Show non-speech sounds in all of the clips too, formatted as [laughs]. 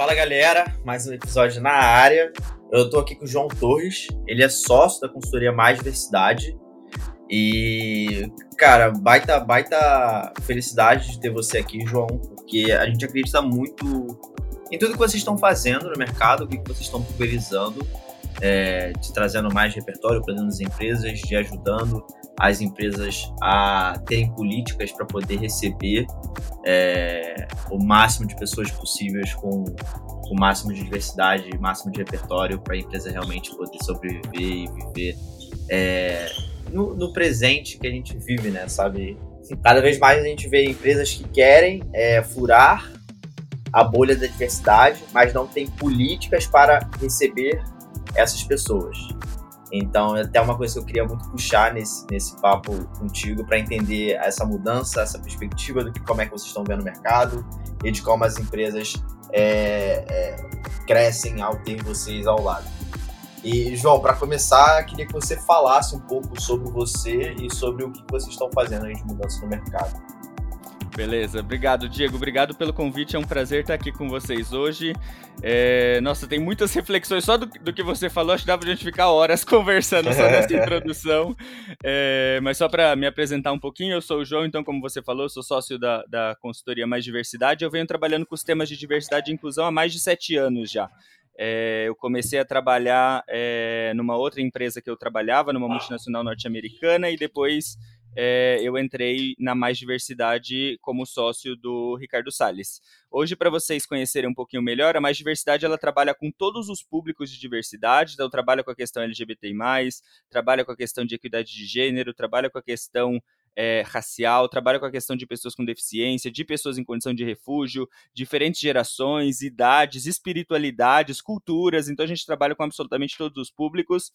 Fala galera, mais um episódio na área. Eu tô aqui com o João Torres, ele é sócio da consultoria Mais Diversidade. E, cara, baita, baita felicidade de ter você aqui, João, porque a gente acredita muito em tudo que vocês estão fazendo no mercado, o que vocês estão pulverizando, é, de trazendo mais repertório para dentro das empresas, de ajudando as empresas a terem políticas para poder receber é, o máximo de pessoas possíveis com o máximo de diversidade, máximo de repertório para a empresa realmente poder sobreviver e viver é, no, no, presente que a gente vive, né? Sabe? Cada vez mais a gente vê empresas que querem é, furar a bolha da diversidade, mas não tem políticas para receber essas pessoas. Então, é até uma coisa que eu queria muito puxar nesse, nesse papo contigo para entender essa mudança, essa perspectiva do que como é que vocês estão vendo o mercado e de como as empresas é, é, crescem ao ter vocês ao lado. E, João, para começar, queria que você falasse um pouco sobre você e sobre o que vocês estão fazendo aí de mudança no mercado. Beleza, obrigado, Diego. Obrigado pelo convite. É um prazer estar aqui com vocês hoje. É... Nossa, tem muitas reflexões só do, do, que você falou. Acho que dá pra gente ficar horas [laughs] conversando só nessa [laughs] introdução. É... Mas só para me apresentar um pouquinho, eu sou o João, então, como você falou, sou sócio da, da consultoria Mais Diversidade. Eu venho trabalhando com os temas de diversidade e inclusão há mais de sete anos já. É, eu comecei a trabalhar é, numa outra empresa que eu trabalhava, numa multinacional norte-americana, e depois é, eu entrei na Mais Diversidade como sócio do Ricardo Salles. Hoje, para vocês conhecerem um pouquinho melhor, a Mais Diversidade ela trabalha com todos os públicos de diversidade, então trabalha com a questão LGBTI+, trabalha com a questão de equidade de gênero, trabalha com a questão é, racial, trabalha com a questão de pessoas com deficiência, de pessoas em condição de refúgio, diferentes gerações, idades, espiritualidades, culturas. Então a gente trabalha com absolutamente todos os públicos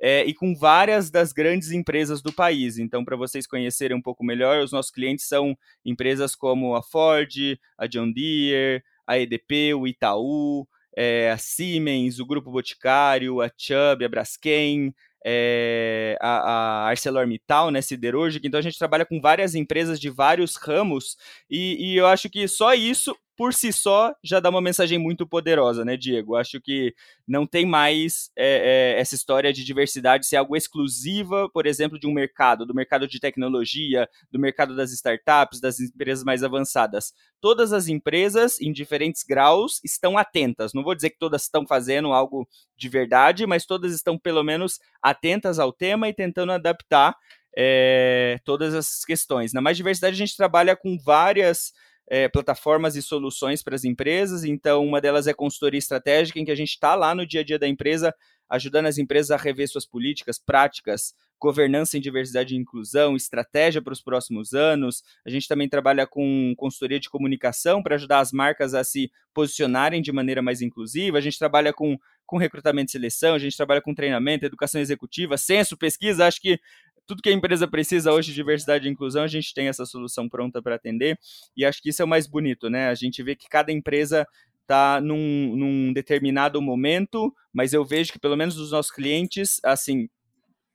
é, e com várias das grandes empresas do país. Então, para vocês conhecerem um pouco melhor, os nossos clientes são empresas como a Ford, a John Deere, a EDP, o Itaú, é, a Siemens, o Grupo Boticário, a Chubb, a Braskem, é, a, a, ArcelorMittal, né, siderúrgica. Então a gente trabalha com várias empresas de vários ramos e, e eu acho que só isso por si só já dá uma mensagem muito poderosa, né, Diego? Acho que não tem mais é, é, essa história de diversidade ser algo exclusiva, por exemplo, de um mercado, do mercado de tecnologia, do mercado das startups, das empresas mais avançadas. Todas as empresas, em diferentes graus, estão atentas. Não vou dizer que todas estão fazendo algo de verdade, mas todas estão, pelo menos, atentas ao tema e tentando adaptar é, todas essas questões. Na Mais Diversidade, a gente trabalha com várias é, plataformas e soluções para as empresas. Então, uma delas é consultoria estratégica, em que a gente está lá no dia a dia da empresa, ajudando as empresas a rever suas políticas, práticas, governança em diversidade e inclusão, estratégia para os próximos anos. A gente também trabalha com consultoria de comunicação para ajudar as marcas a se posicionarem de maneira mais inclusiva. A gente trabalha com, com recrutamento e seleção, a gente trabalha com treinamento, educação executiva, censo, pesquisa. Acho que tudo que a empresa precisa hoje de diversidade e inclusão, a gente tem essa solução pronta para atender. E acho que isso é o mais bonito, né? A gente vê que cada empresa está num, num determinado momento, mas eu vejo que pelo menos dos nossos clientes, assim,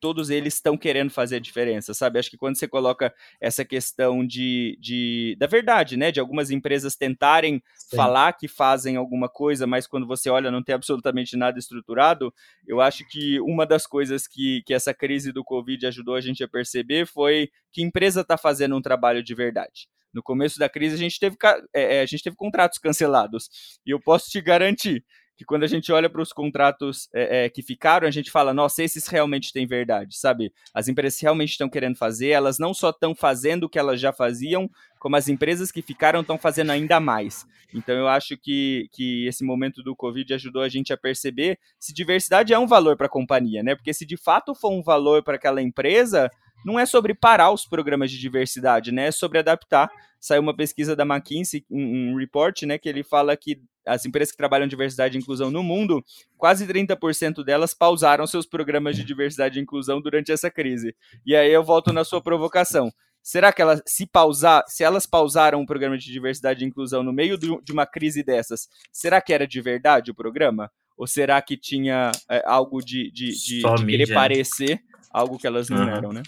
todos eles estão querendo fazer a diferença, sabe? Acho que quando você coloca essa questão de, de da verdade, né? De algumas empresas tentarem Sim. falar que fazem alguma coisa, mas quando você olha não tem absolutamente nada estruturado, eu acho que uma das coisas que, que essa crise do Covid ajudou a gente a perceber foi que empresa está fazendo um trabalho de verdade. No começo da crise, a gente teve, é, é, a gente teve contratos cancelados. E eu posso te garantir que quando a gente olha para os contratos é, é, que ficaram, a gente fala, nossa, esses realmente têm verdade, sabe? As empresas realmente estão querendo fazer, elas não só estão fazendo o que elas já faziam, como as empresas que ficaram estão fazendo ainda mais. Então eu acho que, que esse momento do Covid ajudou a gente a perceber se diversidade é um valor para a companhia, né? Porque se de fato for um valor para aquela empresa, não é sobre parar os programas de diversidade, né? É sobre adaptar. Saiu uma pesquisa da McKinsey, um, um report, né, que ele fala que as empresas que trabalham diversidade e inclusão no mundo, quase 30% delas pausaram seus programas de diversidade e inclusão durante essa crise. E aí eu volto na sua provocação. Será que elas, se pausar, se elas pausaram o programa de diversidade e inclusão no meio de uma crise dessas, será que era de verdade o programa? Ou será que tinha é, algo de, de, de, de querer parecer algo que elas não uhum. eram, né?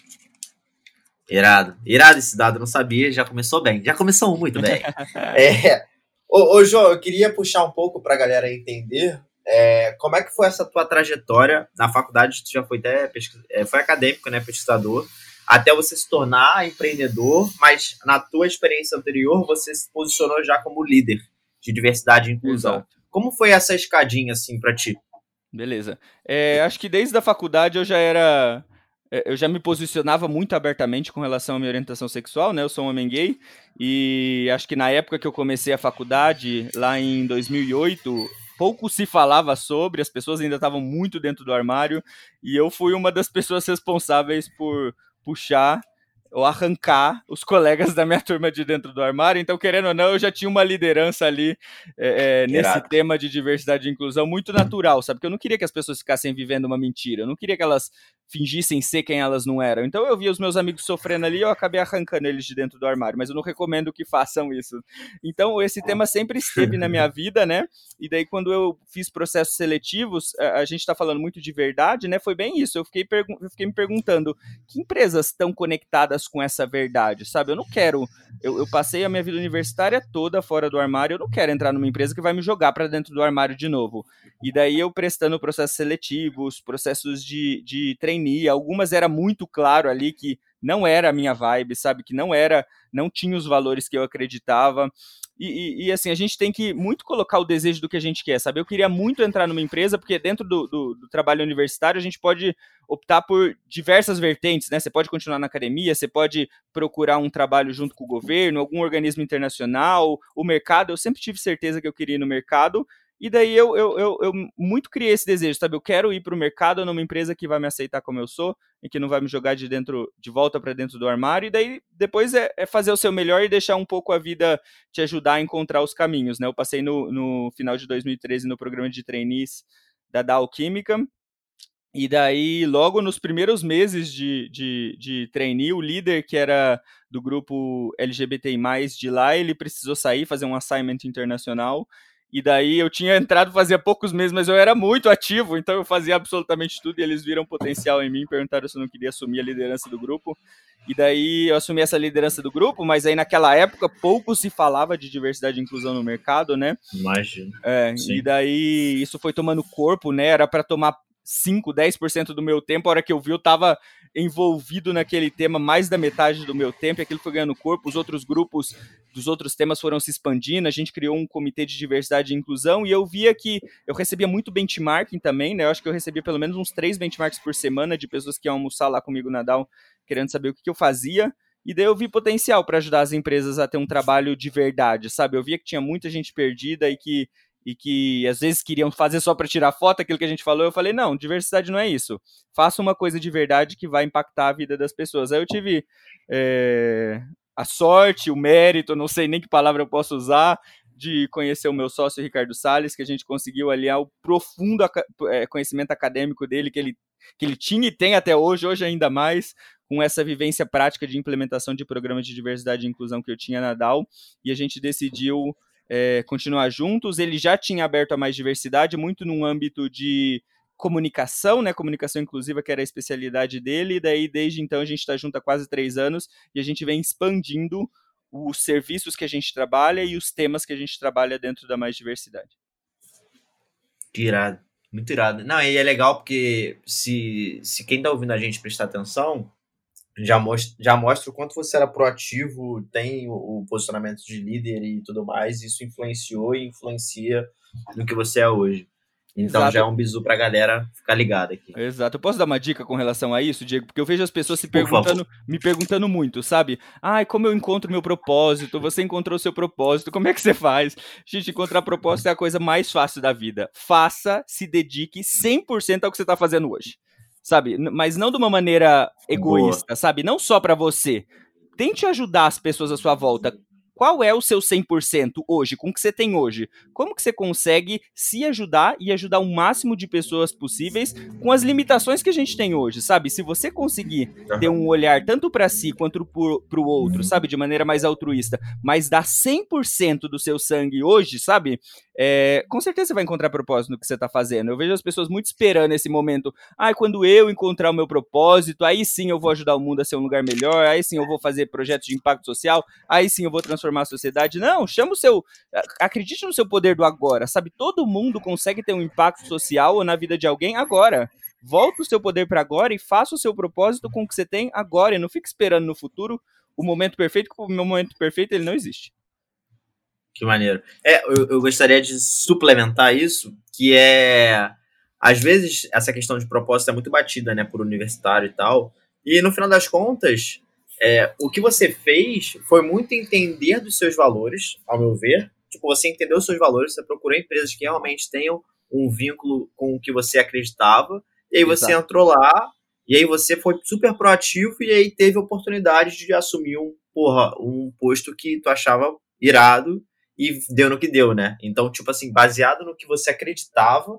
Irado. Irado esse dado, não sabia, já começou bem. Já começou muito bem. [laughs] é, Ô, ô João, eu queria puxar um pouco para a galera entender é, como é que foi essa tua trajetória na faculdade? Tu já foi até é, foi acadêmico, né, pesquisador, até você se tornar empreendedor, mas na tua experiência anterior você se posicionou já como líder de diversidade e inclusão. Exato. Como foi essa escadinha assim para ti? Beleza. É, acho que desde a faculdade eu já era eu já me posicionava muito abertamente com relação à minha orientação sexual, né? Eu sou um homem gay e acho que na época que eu comecei a faculdade, lá em 2008, pouco se falava sobre, as pessoas ainda estavam muito dentro do armário e eu fui uma das pessoas responsáveis por puxar ou arrancar os [laughs] colegas da minha turma de dentro do armário. Então, querendo ou não, eu já tinha uma liderança ali é, é, nesse tema de diversidade e inclusão muito natural, sabe? Porque eu não queria que as pessoas ficassem vivendo uma mentira, eu não queria que elas fingissem ser quem elas não eram. Então, eu via os meus amigos sofrendo ali e eu acabei arrancando eles de dentro do armário, mas eu não recomendo que façam isso. Então, esse tema sempre esteve na minha [laughs] vida, né? E daí, quando eu fiz processos seletivos, a, gente está falando muito de verdade, né? Foi bem isso. Eu fiquei, eu fiquei me perguntando que empresas estão conectadas com essa verdade, sabe? Eu não quero. Eu, eu, passei a minha vida universitária toda fora do armário, eu não quero entrar numa empresa que vai me jogar para dentro do armário de novo. E daí eu prestando processos seletivos, processos de, de trainee, algumas era muito claro ali que não era a minha vibe, sabe? Que não era, não tinha os valores que eu acreditava. E, e, e, assim, a gente tem que muito colocar o desejo do que a gente quer, sabe? Eu queria muito entrar numa empresa, porque dentro do, do, do, trabalho universitário a gente pode optar por diversas vertentes, né? Você pode continuar na academia, você pode procurar um trabalho junto com o governo, algum organismo internacional, o mercado. Eu sempre tive certeza que eu queria ir no mercado, e daí eu, eu, eu, eu, muito criei esse desejo, sabe? Eu quero ir para o mercado numa empresa que vai me aceitar como eu sou e que não vai me jogar de dentro, de volta para dentro do armário. E daí depois é, é, fazer o seu melhor e deixar um pouco a vida te ajudar a encontrar os caminhos, né? Eu passei no, no final de 2013 no programa de trainees da Dow Química. E daí, logo nos primeiros meses de, de, de trainee, o líder que era do grupo LGBTI+, de lá, ele precisou sair, fazer um assignment internacional. E daí eu tinha entrado fazia poucos meses, mas eu era muito ativo, então eu fazia absolutamente tudo e eles viram potencial em mim, perguntaram se eu não queria assumir a liderança do grupo. E daí eu assumi essa liderança do grupo, mas aí naquela época pouco se falava de diversidade e inclusão no mercado, né? Imagino. É, e daí isso foi tomando corpo, né? Era para tomar 5, 10% do meu tempo, a hora que eu vi, eu estava envolvido naquele tema mais da metade do meu tempo, e aquilo foi ganhando corpo, os outros grupos dos outros temas foram se expandindo, a gente criou um comitê de diversidade e inclusão, e eu via que eu recebia muito benchmarking também, né, eu acho que eu recebia pelo menos uns três benchmarks por semana de pessoas que iam almoçar lá comigo na Down, querendo saber o que, que eu fazia, e daí eu vi potencial para ajudar as empresas a ter um trabalho de verdade, sabe? Eu via que tinha muita gente perdida e que e que às vezes queriam fazer só para tirar foto, aquilo que a gente falou, eu falei, não, diversidade não é isso. Faça uma coisa de verdade que vai impactar a vida das pessoas. Aí eu tive é, a sorte, o mérito, não sei nem que palavra eu posso usar, de conhecer o meu sócio Ricardo Salles, que a gente conseguiu aliar o profundo é, conhecimento acadêmico dele, que ele, que ele tinha e tem até hoje, hoje ainda mais, com essa vivência prática de implementação de programas de diversidade e inclusão que eu tinha na DAO, e a gente decidiu é, continuar juntos. Ele já tinha aberto a mais diversidade, muito num âmbito de comunicação, né? Comunicação inclusiva, que era a especialidade dele. E daí, desde então, a gente está junto há quase três anos e a gente vem expandindo os serviços que a gente trabalha e os temas que a gente trabalha dentro da mais diversidade. Irado, muito irado. Não, e é legal porque se, se quem está ouvindo a gente prestar atenção, já mostra, já mostra o quanto você era proativo, tem o, o, posicionamento de líder e tudo mais, isso influenciou e influencia no que você é hoje. Então Exato. já é um bisu pra galera ficar ligada aqui. Exato. Eu posso dar uma dica com relação a isso, Diego? Porque eu vejo as pessoas se perguntando, me perguntando muito, sabe? Ai, como eu encontro meu propósito? Você encontrou seu propósito, como é que você faz? Gente, encontrar propósito é a coisa mais fácil da vida. Faça, se dedique 100% ao que você tá fazendo hoje sabe? Mas não de uma maneira egoísta, Boa. sabe? Não só para você. Tente ajudar as pessoas à sua volta. Qual é o seu 100% hoje, com o que você tem hoje? Como que você consegue se ajudar e ajudar o máximo de pessoas possíveis com as limitações que a gente tem hoje, sabe? Se você conseguir ter um olhar tanto para si quanto para o outro, sabe? De maneira mais altruísta, mas dar 100% do seu sangue hoje, sabe? É, com certeza você vai encontrar propósito no que você está fazendo. Eu vejo as pessoas muito esperando esse momento. Ah, quando eu encontrar o meu propósito, aí sim eu vou ajudar o mundo a ser um lugar melhor, aí sim eu vou fazer projetos de impacto social, aí sim eu vou transformar a sociedade. Não, chama o seu. Acredite no seu poder do agora, sabe? Todo mundo consegue ter um impacto social ou na vida de alguém agora. Volta o seu poder para agora e faça o seu propósito com o que você tem agora. E não fique esperando no futuro o momento perfeito, porque o momento perfeito ele não existe. Que maneiro. É, eu, eu gostaria de suplementar isso, que é. Às vezes, essa questão de propósito é muito batida, né, por universitário e tal. E no final das contas, é, o que você fez foi muito entender dos seus valores, ao meu ver. Tipo, você entendeu os seus valores, você procurou empresas que realmente tenham um vínculo com o que você acreditava, e aí você Exato. entrou lá, e aí você foi super proativo, e aí teve a oportunidade de assumir um, porra, um posto que tu achava irado, e deu no que deu, né? Então, tipo assim, baseado no que você acreditava,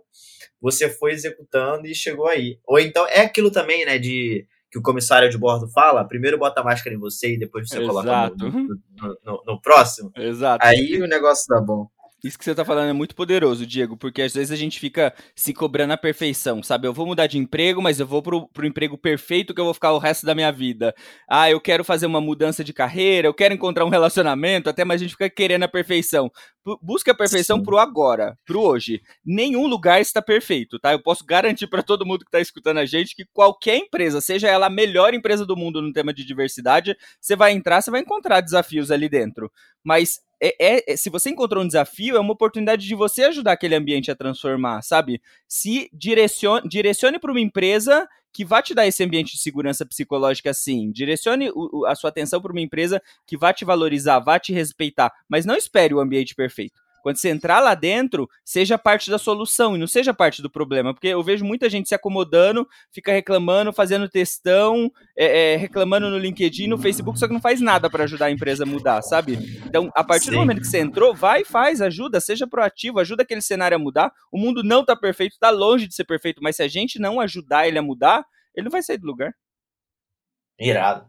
você foi executando e chegou aí. Ou então, é aquilo também, né, de que o comissário de bordo fala, primeiro bota a máscara em você e depois você Exato. coloca no, no, no, no, próximo. Exato. Aí o negócio dá bom. Isso que você tá falando é muito poderoso, Diego, porque às vezes a gente fica se cobrando a perfeição, sabe? Eu vou mudar de emprego, mas eu vou pro, pro emprego perfeito que eu vou ficar o resto da minha vida. Ah, eu quero fazer uma mudança de carreira, eu quero encontrar um relacionamento, até mais a gente fica querendo a perfeição. Busca a perfeição Sim. pro agora, pro hoje. Nenhum lugar está perfeito, tá? Eu posso garantir para todo mundo que tá escutando a gente que qualquer empresa, seja ela a melhor empresa do mundo no tema de diversidade, você vai entrar, você vai encontrar desafios ali dentro. Mas é, é, é, se você encontrou um desafio, é uma oportunidade de você ajudar aquele ambiente a transformar, sabe? Se direcione, direcione para uma empresa que vai te dar esse ambiente de segurança psicológica assim. Direcione o, a sua atenção para uma empresa que vai te valorizar, vai te respeitar, mas não espere o ambiente perfeito. Quando você entrar lá dentro, seja parte da solução e não seja parte do problema. Porque eu vejo muita gente se acomodando, fica reclamando, fazendo textão, é, é, reclamando no LinkedIn, no Facebook, só que não faz nada para ajudar a empresa a mudar, sabe? Então, a partir Sim. do momento que você entrou, vai e faz, ajuda, seja proativo, ajuda aquele cenário a mudar. O mundo não tá perfeito, tá longe de ser perfeito, mas se a gente não ajudar ele a mudar, ele não vai sair do lugar. Irado.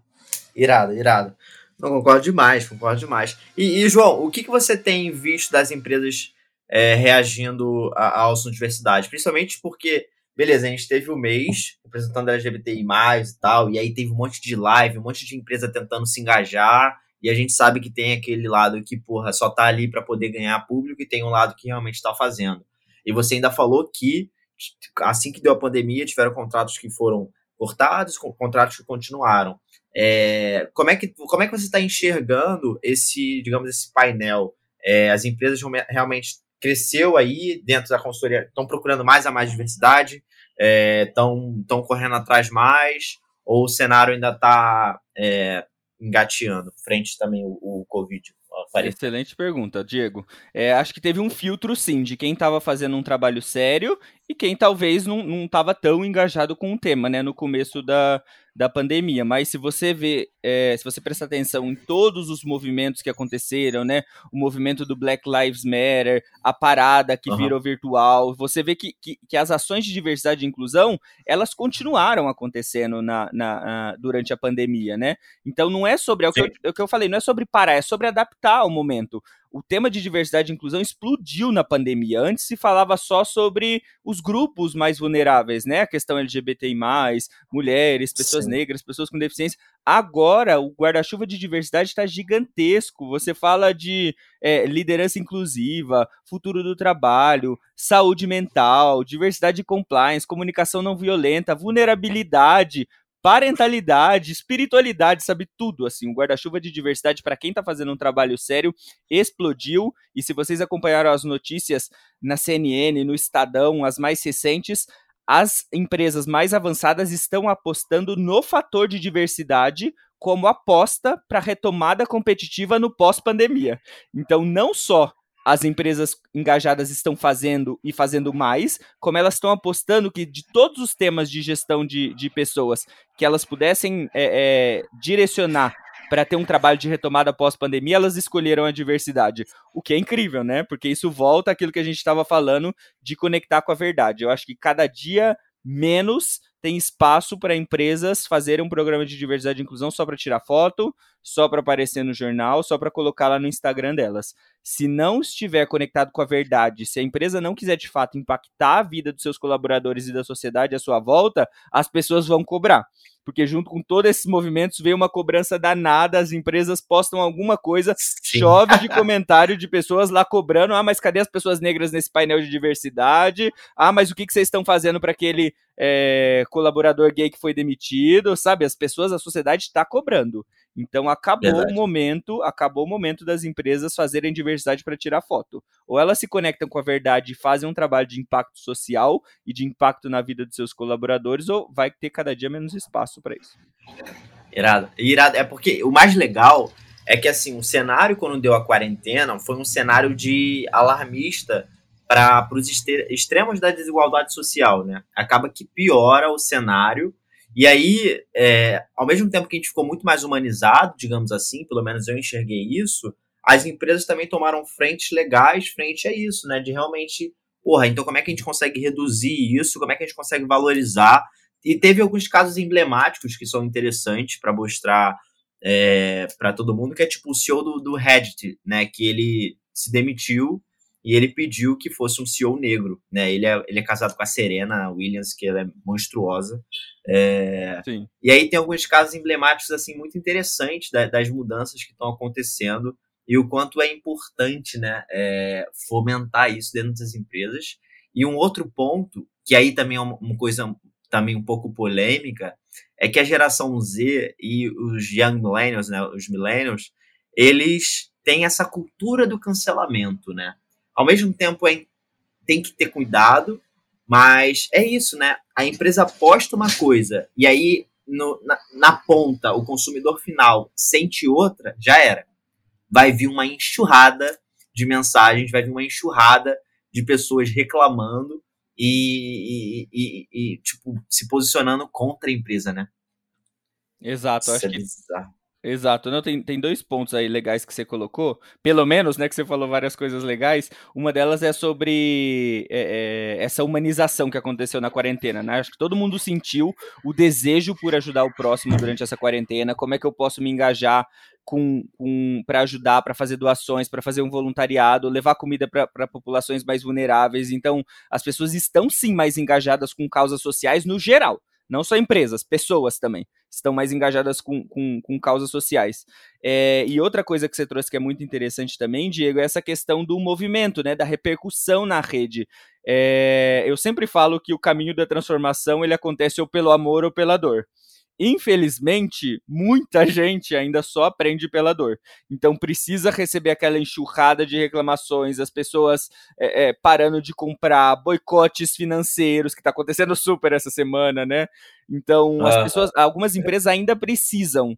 Irado, irado. Não, concordo demais, concordo demais. E, e, João, o que, que você tem visto das empresas é, reagindo ao de diversidade? Principalmente porque, beleza, a gente teve o mês representando LGBTI+, e tal, e aí teve um monte de live, um monte de empresa tentando se engajar, e a gente sabe que tem aquele lado que, porra, só tá ali para poder ganhar público e tem um lado que realmente está fazendo. E você ainda falou que, assim que deu a pandemia, tiveram contratos que foram cortados, contratos que continuaram. É, como, é que, como é que você está enxergando esse, digamos, esse painel? É, as empresas realmente cresceu aí dentro da consultoria, estão procurando mais a mais diversidade, estão é, correndo atrás mais, ou o cenário ainda está é, engateando, frente também o, o Covid? Excelente pergunta, Diego. É, acho que teve um filtro, sim, de quem estava fazendo um trabalho sério e quem talvez não estava tão engajado com o tema, né, no começo da, da pandemia. Mas se você vê, é, se você prestar atenção em todos os movimentos que aconteceram, né? O movimento do Black Lives Matter, a parada que uhum. virou virtual, você vê que, que, que, as ações de diversidade e inclusão elas continuaram acontecendo na, na, durante a pandemia, né? Então não é sobre é o que, eu, é o que eu falei, não é sobre parar, é sobre adaptar ao momento o tema de diversidade e inclusão explodiu na pandemia. Antes se falava só sobre os grupos mais vulneráveis, né? A questão LGBTI, mulheres, pessoas Sim. negras, pessoas com deficiência. Agora, o guarda-chuva de diversidade está gigantesco. Você fala de é, liderança inclusiva, futuro do trabalho, saúde mental, diversidade e compliance, comunicação não violenta, vulnerabilidade, parentalidade, espiritualidade, sabe tudo, assim, o guarda-chuva de diversidade para quem está fazendo um trabalho sério explodiu, e se vocês acompanharam as notícias na CNN, no Estadão, as mais recentes, as empresas mais avançadas estão apostando no fator de diversidade como aposta para retomada competitiva no pós-pandemia. Então, não só as empresas engajadas estão fazendo e fazendo mais, como elas estão apostando que de todos os temas de gestão de, de pessoas que elas pudessem é, é, direcionar para ter um trabalho de retomada pós-pandemia, elas escolheram a diversidade. O que é incrível, né? Porque isso volta àquilo que a gente estava falando de conectar com a verdade. Eu acho que cada dia menos tem espaço para empresas fazerem um programa de diversidade e inclusão só para tirar foto, só para aparecer no jornal, só para colocar lá no Instagram delas. Se não estiver conectado com a verdade, se a empresa não quiser de fato impactar a vida dos seus colaboradores e da sociedade à sua volta, as pessoas vão cobrar porque junto com todos esses movimentos veio uma cobrança danada, as empresas postam alguma coisa, Sim. chove de comentário de pessoas lá cobrando, ah, mas cadê as pessoas negras nesse painel de diversidade? Ah, mas o que, que vocês estão fazendo para aquele é, colaborador gay que foi demitido, sabe? As pessoas, a sociedade está cobrando. Então acabou Verdade. o momento, acabou o momento das empresas fazerem diversidade para tirar foto. Ou elas se conectam com a verdade e fazem um trabalho de impacto social e de impacto na vida dos seus colaboradores, ou vai ter cada dia menos espaço para isso. Irado. Irado. É porque o mais legal é que assim, o cenário quando deu a quarentena foi um cenário de alarmista para os extremos da desigualdade social, né? Acaba que piora o cenário e aí, é, ao mesmo tempo que a gente ficou muito mais humanizado, digamos assim, pelo menos eu enxerguei isso, as empresas também tomaram frentes legais frente a isso, né? De realmente, porra, então como é que a gente consegue reduzir isso? Como é que a gente consegue valorizar? E teve alguns casos emblemáticos que são interessantes para mostrar é, para todo mundo, que é tipo o CEO do, do Reddit, né? Que ele se demitiu e ele pediu que fosse um CEO negro, né? Ele é, ele é casado com a Serena Williams, que ela é monstruosa. É... Sim. E aí tem alguns casos emblemáticos assim muito interessantes das, das mudanças que estão acontecendo e o quanto é importante, né, é, fomentar isso dentro das empresas. E um outro ponto que aí também é uma, uma coisa também um pouco polêmica é que a geração Z e os young millennials, né, os millennials, eles têm essa cultura do cancelamento, né? Ao mesmo tempo, é, tem que ter cuidado, mas é isso, né? A empresa posta uma coisa e aí no, na, na, ponta o consumidor final sente outra, já era. Vai vir uma enxurrada de mensagens, vai vir uma enxurrada de pessoas reclamando e, e, e, e tipo, se posicionando contra a empresa, né? Exato, Isso acho é que bizarro. Exato, não tem, tem dois pontos aí legais que você colocou, pelo menos, né, que você falou várias coisas legais. Uma delas é sobre é, é, essa humanização que aconteceu na quarentena, né? Acho que todo mundo sentiu o desejo por ajudar o próximo durante essa quarentena. Como é que eu posso me engajar com, com para ajudar, para fazer doações, para fazer um voluntariado, levar comida para populações mais vulneráveis. Então, as pessoas estão sim mais engajadas com causas sociais no geral. Não só empresas, pessoas também estão mais engajadas com, com, com causas sociais. É, e outra coisa que você trouxe que é muito interessante também, Diego, é essa questão do movimento, né, da repercussão na rede. É, eu sempre falo que o caminho da transformação ele acontece ou pelo amor ou pela dor. Infelizmente, muita [laughs] gente ainda só aprende pela dor. Então precisa receber aquela enxurrada de reclamações, as pessoas é, é, parando de comprar, boicotes financeiros, que está acontecendo super essa semana, né? Então, as pessoas, algumas empresas ainda precisam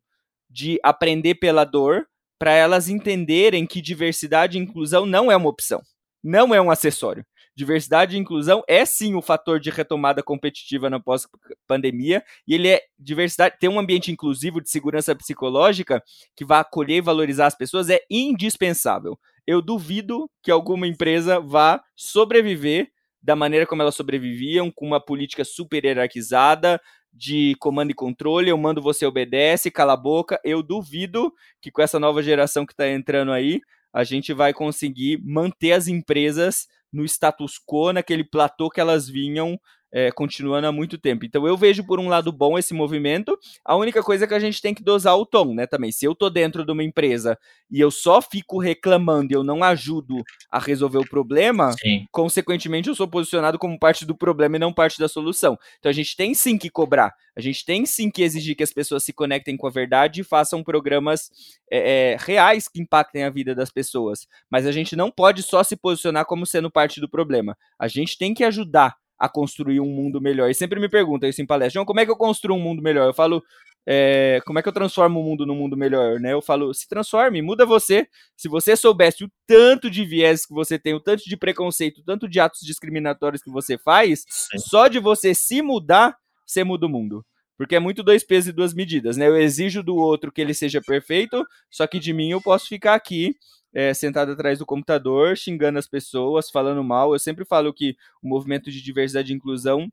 de aprender pela dor para elas entenderem que diversidade e inclusão não é uma opção, não é um acessório diversidade e inclusão é sim o fator de retomada competitiva na pós-pandemia, e ele é diversidade, ter um ambiente inclusivo de segurança psicológica que vai acolher e valorizar as pessoas é indispensável. Eu duvido que alguma empresa vá sobreviver da maneira como elas sobreviviam, com uma política super hierarquizada, de comando e controle, eu mando, você obedece, cala a boca. Eu duvido que com essa nova geração que está entrando aí, a gente vai conseguir manter as empresas no status quo, naquele platô que elas vinham é, continuando há muito tempo. Então eu vejo por um lado bom esse movimento. A única coisa é que a gente tem que dosar o tom, né? Também. Se eu tô dentro de uma empresa e eu só fico reclamando e eu não ajudo a resolver o problema, sim. consequentemente eu sou posicionado como parte do problema e não parte da solução. Então a gente tem sim que cobrar. A gente tem sim que exigir que as pessoas se conectem com a verdade e façam programas é, é, reais que impactem a vida das pessoas. Mas a gente não pode só se posicionar como sendo parte do problema. A gente tem que ajudar a construir um mundo melhor. E sempre me perguntam isso em palestra, João, como é que eu construo um mundo melhor? Eu falo, é, como é que eu transformo o mundo num mundo melhor, né? Eu falo, se transforme, muda você. Se você soubesse o tanto de viés que você tem, o tanto de preconceito, o tanto de atos discriminatórios que você faz, Sim. só de você se mudar, você muda o mundo. Porque é muito dois pesos e duas medidas, né? Eu exijo do outro que ele seja perfeito, só que de mim eu posso ficar aqui é, sentado atrás do computador, xingando as pessoas, falando mal. Eu sempre falo que o movimento de diversidade e inclusão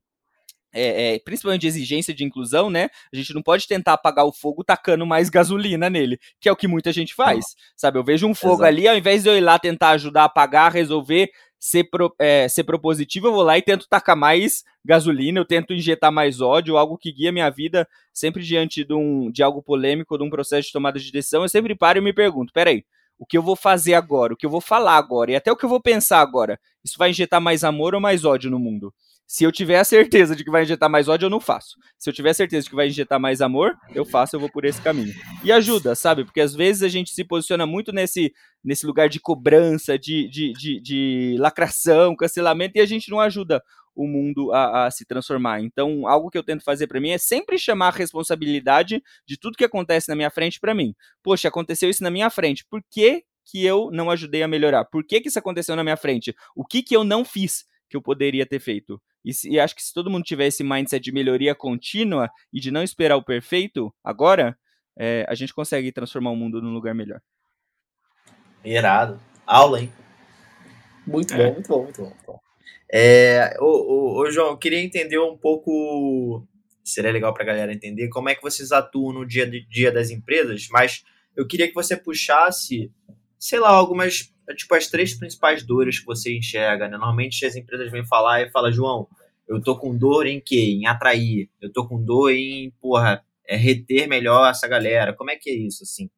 é, é, principalmente de exigência de inclusão, né? A gente não pode tentar apagar o fogo tacando mais gasolina nele, que é o que muita gente faz, sabe? Eu vejo um fogo Exato. ali, ao invés de eu ir lá tentar ajudar a apagar, resolver, ser, pro, é, ser propositivo, eu vou lá e tento tacar mais gasolina, eu tento injetar mais ódio, algo que guia minha vida sempre diante de, um, de algo polêmico, de um processo de tomada de decisão, eu sempre paro e me pergunto, peraí, o que eu vou fazer agora, o que eu vou falar agora, e até o que eu vou pensar agora, isso vai injetar mais amor ou mais ódio no mundo? Se eu tiver a certeza de que vai injetar mais ódio, eu não faço. Se eu tiver a certeza de que vai injetar mais amor, eu faço, eu vou por esse caminho. E ajuda, sabe? Porque às vezes a gente se posiciona muito nesse, nesse lugar de cobrança, de, de, de, de lacração, cancelamento, e a gente não ajuda o mundo a, a, se transformar. Então, algo que eu tento fazer para mim é sempre chamar a responsabilidade de tudo que acontece na minha frente para mim. Poxa, aconteceu isso na minha frente. Por que, que eu não ajudei a melhorar? Por que, que isso aconteceu na minha frente? O que, que eu não fiz que eu poderia ter feito? E, se, e acho que se todo mundo tiver esse mindset de melhoria contínua e de não esperar o perfeito agora, é, a gente consegue transformar o mundo num lugar melhor. Irado. Aula, hein? Muito é. bom, muito bom, muito bom. Muito bom. É, ô, ô, ô, João, eu queria entender um pouco. Seria legal para a galera entender como é que vocês atuam no dia, dia das empresas, mas eu queria que você puxasse, sei lá, algumas tipo as três principais dores que você enxerga, né? Normalmente as empresas vêm falar e falam, João, eu tô com dor em quê? Em atrair. Eu tô com dor em, porra, é reter melhor essa galera. Como é que é isso, assim?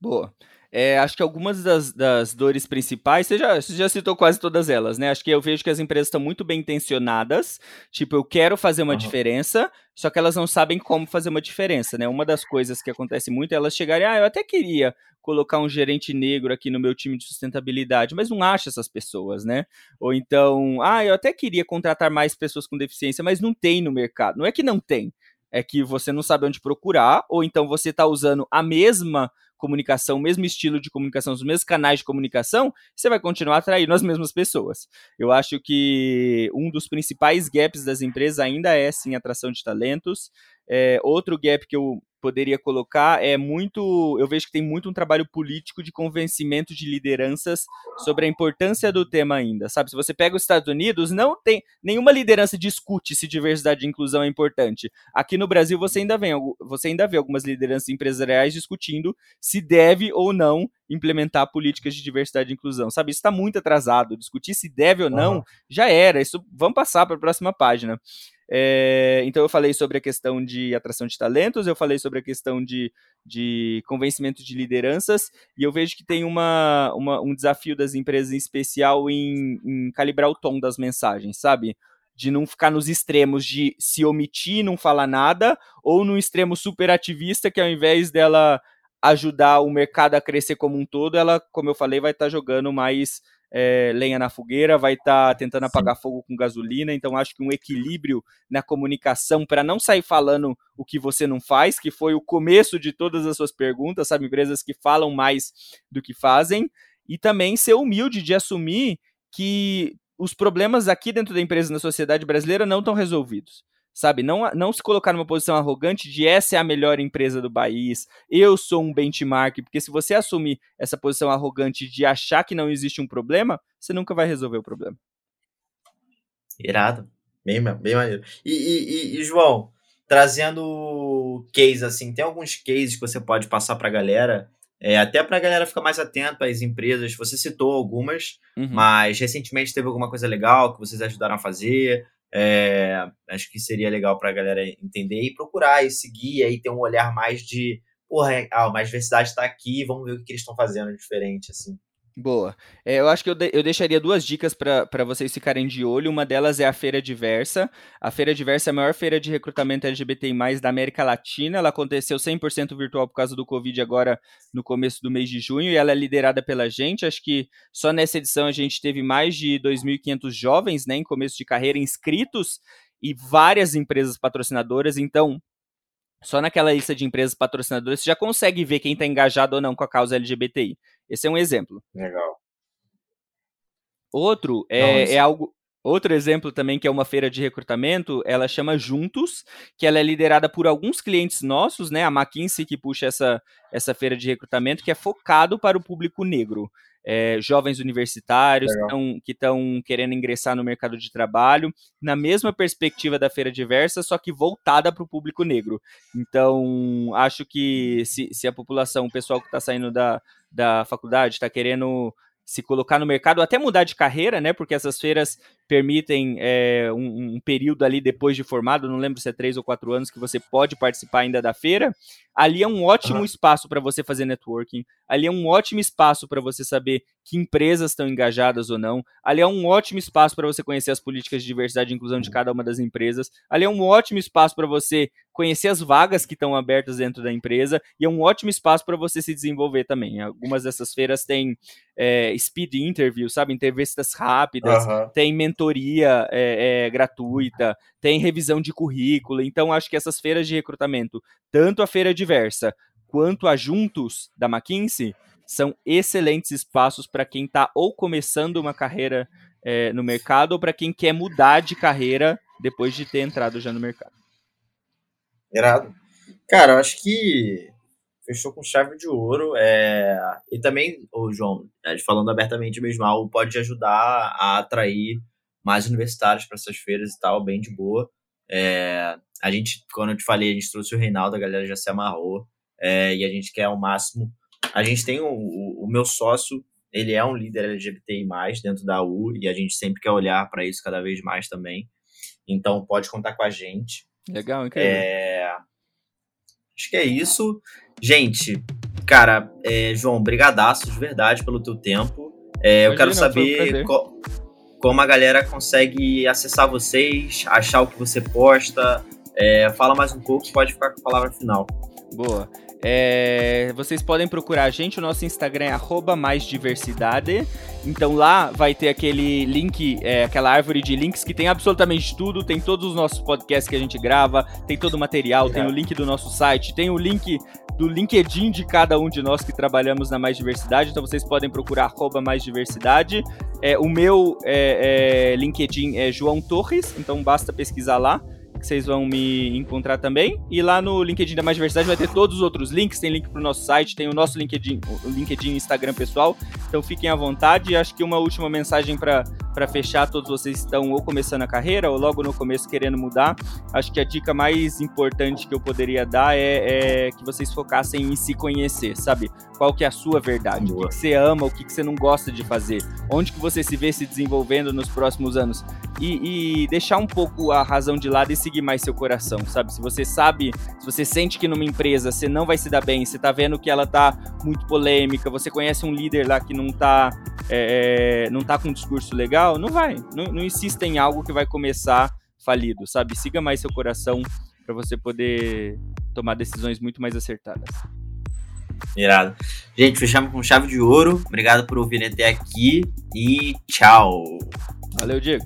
Boa. É, acho que algumas das, das dores principais, você já, você já citou quase todas elas, né? Acho que eu vejo que as empresas estão muito bem intencionadas. Tipo, eu quero fazer uma uhum. diferença, só que elas não sabem como fazer uma diferença, né? Uma das coisas que acontece muito é elas chegarem, ah, eu até queria colocar um gerente negro aqui no meu time de sustentabilidade, mas não acha essas pessoas, né? Ou então, ah, eu até queria contratar mais pessoas com deficiência, mas não tem no mercado. Não é que não tem, é que você não sabe onde procurar, ou então você está usando a mesma comunicação, o mesmo estilo de comunicação, os mesmos canais de comunicação, você vai continuar atraindo as mesmas pessoas. Eu acho que um dos principais gaps das empresas ainda é sim atração de talentos. É, outro gap que eu poderia colocar é muito. Eu vejo que tem muito um trabalho político de convencimento de lideranças sobre a importância do tema ainda. Sabe, se você pega os Estados Unidos, não tem nenhuma liderança discute se diversidade e inclusão é importante. Aqui no Brasil você ainda vê, você ainda vê algumas lideranças empresariais discutindo se deve ou não implementar políticas de diversidade e inclusão. Sabe, isso está muito atrasado. Discutir se deve ou não uhum. já era. Isso vamos passar para a próxima página. É, então eu falei sobre a questão de atração de talentos, eu falei sobre a questão de, de convencimento de lideranças, e eu vejo que tem uma, uma um desafio das empresas em especial em, em calibrar o tom das mensagens, sabe? de não ficar nos extremos de se omitir não falar nada, ou no extremo super ativista, que ao invés dela ajudar o mercado a crescer como um todo, ela, como eu falei, vai estar jogando mais é, lenha na fogueira, vai estar tá tentando apagar Sim. fogo com gasolina. Então, acho que um equilíbrio na comunicação para não sair falando o que você não faz, que foi o começo de todas as suas perguntas, sabe? Empresas que falam mais do que fazem, e também ser humilde de assumir que os problemas aqui dentro da empresa na sociedade brasileira não estão resolvidos sabe? Não, não se colocar numa posição arrogante de essa é a melhor empresa do país, eu sou um benchmark, porque se você assumir essa posição arrogante de achar que não existe um problema, você nunca vai resolver o problema. Irado. Bem, bem maneiro. E, e, e, João, trazendo case assim, tem alguns cases que você pode passar para a galera, é, até para a galera ficar mais atenta às empresas. Você citou algumas, uhum. mas recentemente teve alguma coisa legal que vocês ajudaram a fazer? É, acho que seria legal para a galera entender e procurar e seguir, aí ter um olhar mais de, porra, a diversidade está aqui, vamos ver o que eles estão fazendo diferente, assim. Boa. É, eu acho que eu, de, eu deixaria duas dicas para vocês ficarem de olho. Uma delas é a Feira Diversa. A Feira Diversa é a maior feira de recrutamento LGBTI+, da América Latina. Ela aconteceu 100% virtual por causa do Covid agora no começo do mês de junho e ela é liderada pela gente. Acho que só nessa edição a gente teve mais de 2.500 jovens né, em começo de carreira inscritos e várias empresas patrocinadoras. Então, só naquela lista de empresas patrocinadoras você já consegue ver quem está engajado ou não com a causa LGBTI. Esse é um exemplo. Legal. Outro é, é algo Outro exemplo também que é uma feira de recrutamento, ela chama Juntos, que ela é liderada por alguns clientes nossos, né? A McKinsey que puxa essa, essa feira de recrutamento, que é focado para o público negro. É, jovens universitários que estão querendo ingressar no mercado de trabalho, na mesma perspectiva da feira diversa, só que voltada para o público negro. Então, acho que se, se a população, o pessoal que está saindo da, da faculdade, está querendo se colocar no mercado, até mudar de carreira, né? Porque essas feiras permitem é, um, um, período ali depois de formado, não lembro se é três ou quatro anos que você pode participar ainda da feira. Ali é um ótimo uhum. espaço para você fazer networking. Ali é um ótimo espaço para você saber que empresas estão engajadas ou não. Ali é um ótimo espaço para você conhecer as políticas de diversidade e inclusão de cada uma das empresas. Ali é um ótimo espaço para você conhecer as vagas que estão abertas dentro da empresa e é um ótimo espaço para você se desenvolver também. Algumas dessas feiras têm é, speed interview, sabe, entrevistas rápidas, uhum. tem mentoria é, é, gratuita, tem revisão de currículo. Então, acho que essas feiras de recrutamento, tanto a feira diversa quanto a Juntos da McKinsey, são excelentes espaços para quem está ou começando uma carreira é, no mercado ou para quem quer mudar de carreira depois de ter entrado já no mercado. Irado. Cara, eu acho que fechou com chave de ouro. É... E também, o João, é, falando abertamente mesmo, algo pode ajudar a atrair mais universitários para essas feiras e tal, bem de boa. É... A gente, quando eu te falei, a gente trouxe o Reinaldo, a galera já se amarrou. É... E a gente quer ao máximo. A gente tem o, o, o meu sócio, ele é um líder LGBTI, dentro da U, e a gente sempre quer olhar para isso cada vez mais também. Então, pode contar com a gente. Legal, incrível. É... Acho que é isso. Gente, cara, é, João, brigadaço de verdade pelo teu tempo. É, eu quero saber co como a galera consegue acessar vocês, achar o que você posta. É, fala mais um pouco, pode ficar com a palavra final. Boa. É, vocês podem procurar a gente, o nosso Instagram é maisdiversidade. Então lá vai ter aquele link, é, aquela árvore de links que tem absolutamente tudo, tem todos os nossos podcasts que a gente grava, tem todo o material, é. tem o link do nosso site, tem o link do LinkedIn de cada um de nós que trabalhamos na Mais Diversidade, então vocês podem procurar arroba Mais Diversidade. É, o meu é, é, LinkedIn é João Torres, então basta pesquisar lá que vocês vão me encontrar também. E lá no LinkedIn da Mais Diversidade vai ter todos os outros links, tem link para o nosso site, tem o nosso LinkedIn, o LinkedIn Instagram pessoal. Então fiquem à vontade. E acho que uma última mensagem para fechar, todos vocês estão ou começando a carreira ou logo no começo querendo mudar. Acho que a dica mais importante que eu poderia dar é, é que vocês focassem em se conhecer, sabe? Qual que é a sua verdade, Boa. o que, você ama, o que, que você não gosta de fazer, onde que você se vê se desenvolvendo nos próximos anos. E, e deixar um pouco a razão de lado e se seguir mais seu coração, sabe? Se você sabe, se você sente que numa empresa você não vai se dar bem, você tá vendo que ela tá muito polêmica, você conhece um líder lá que não tá, é, não tá com um discurso legal, não vai. Não, não insista em algo que vai começar falido, sabe? Siga mais seu coração para você poder tomar decisões muito mais acertadas. Irado. Gente, fechamos com chave de ouro. Obrigado por ouvir até aqui e tchau. Valeu, Diego.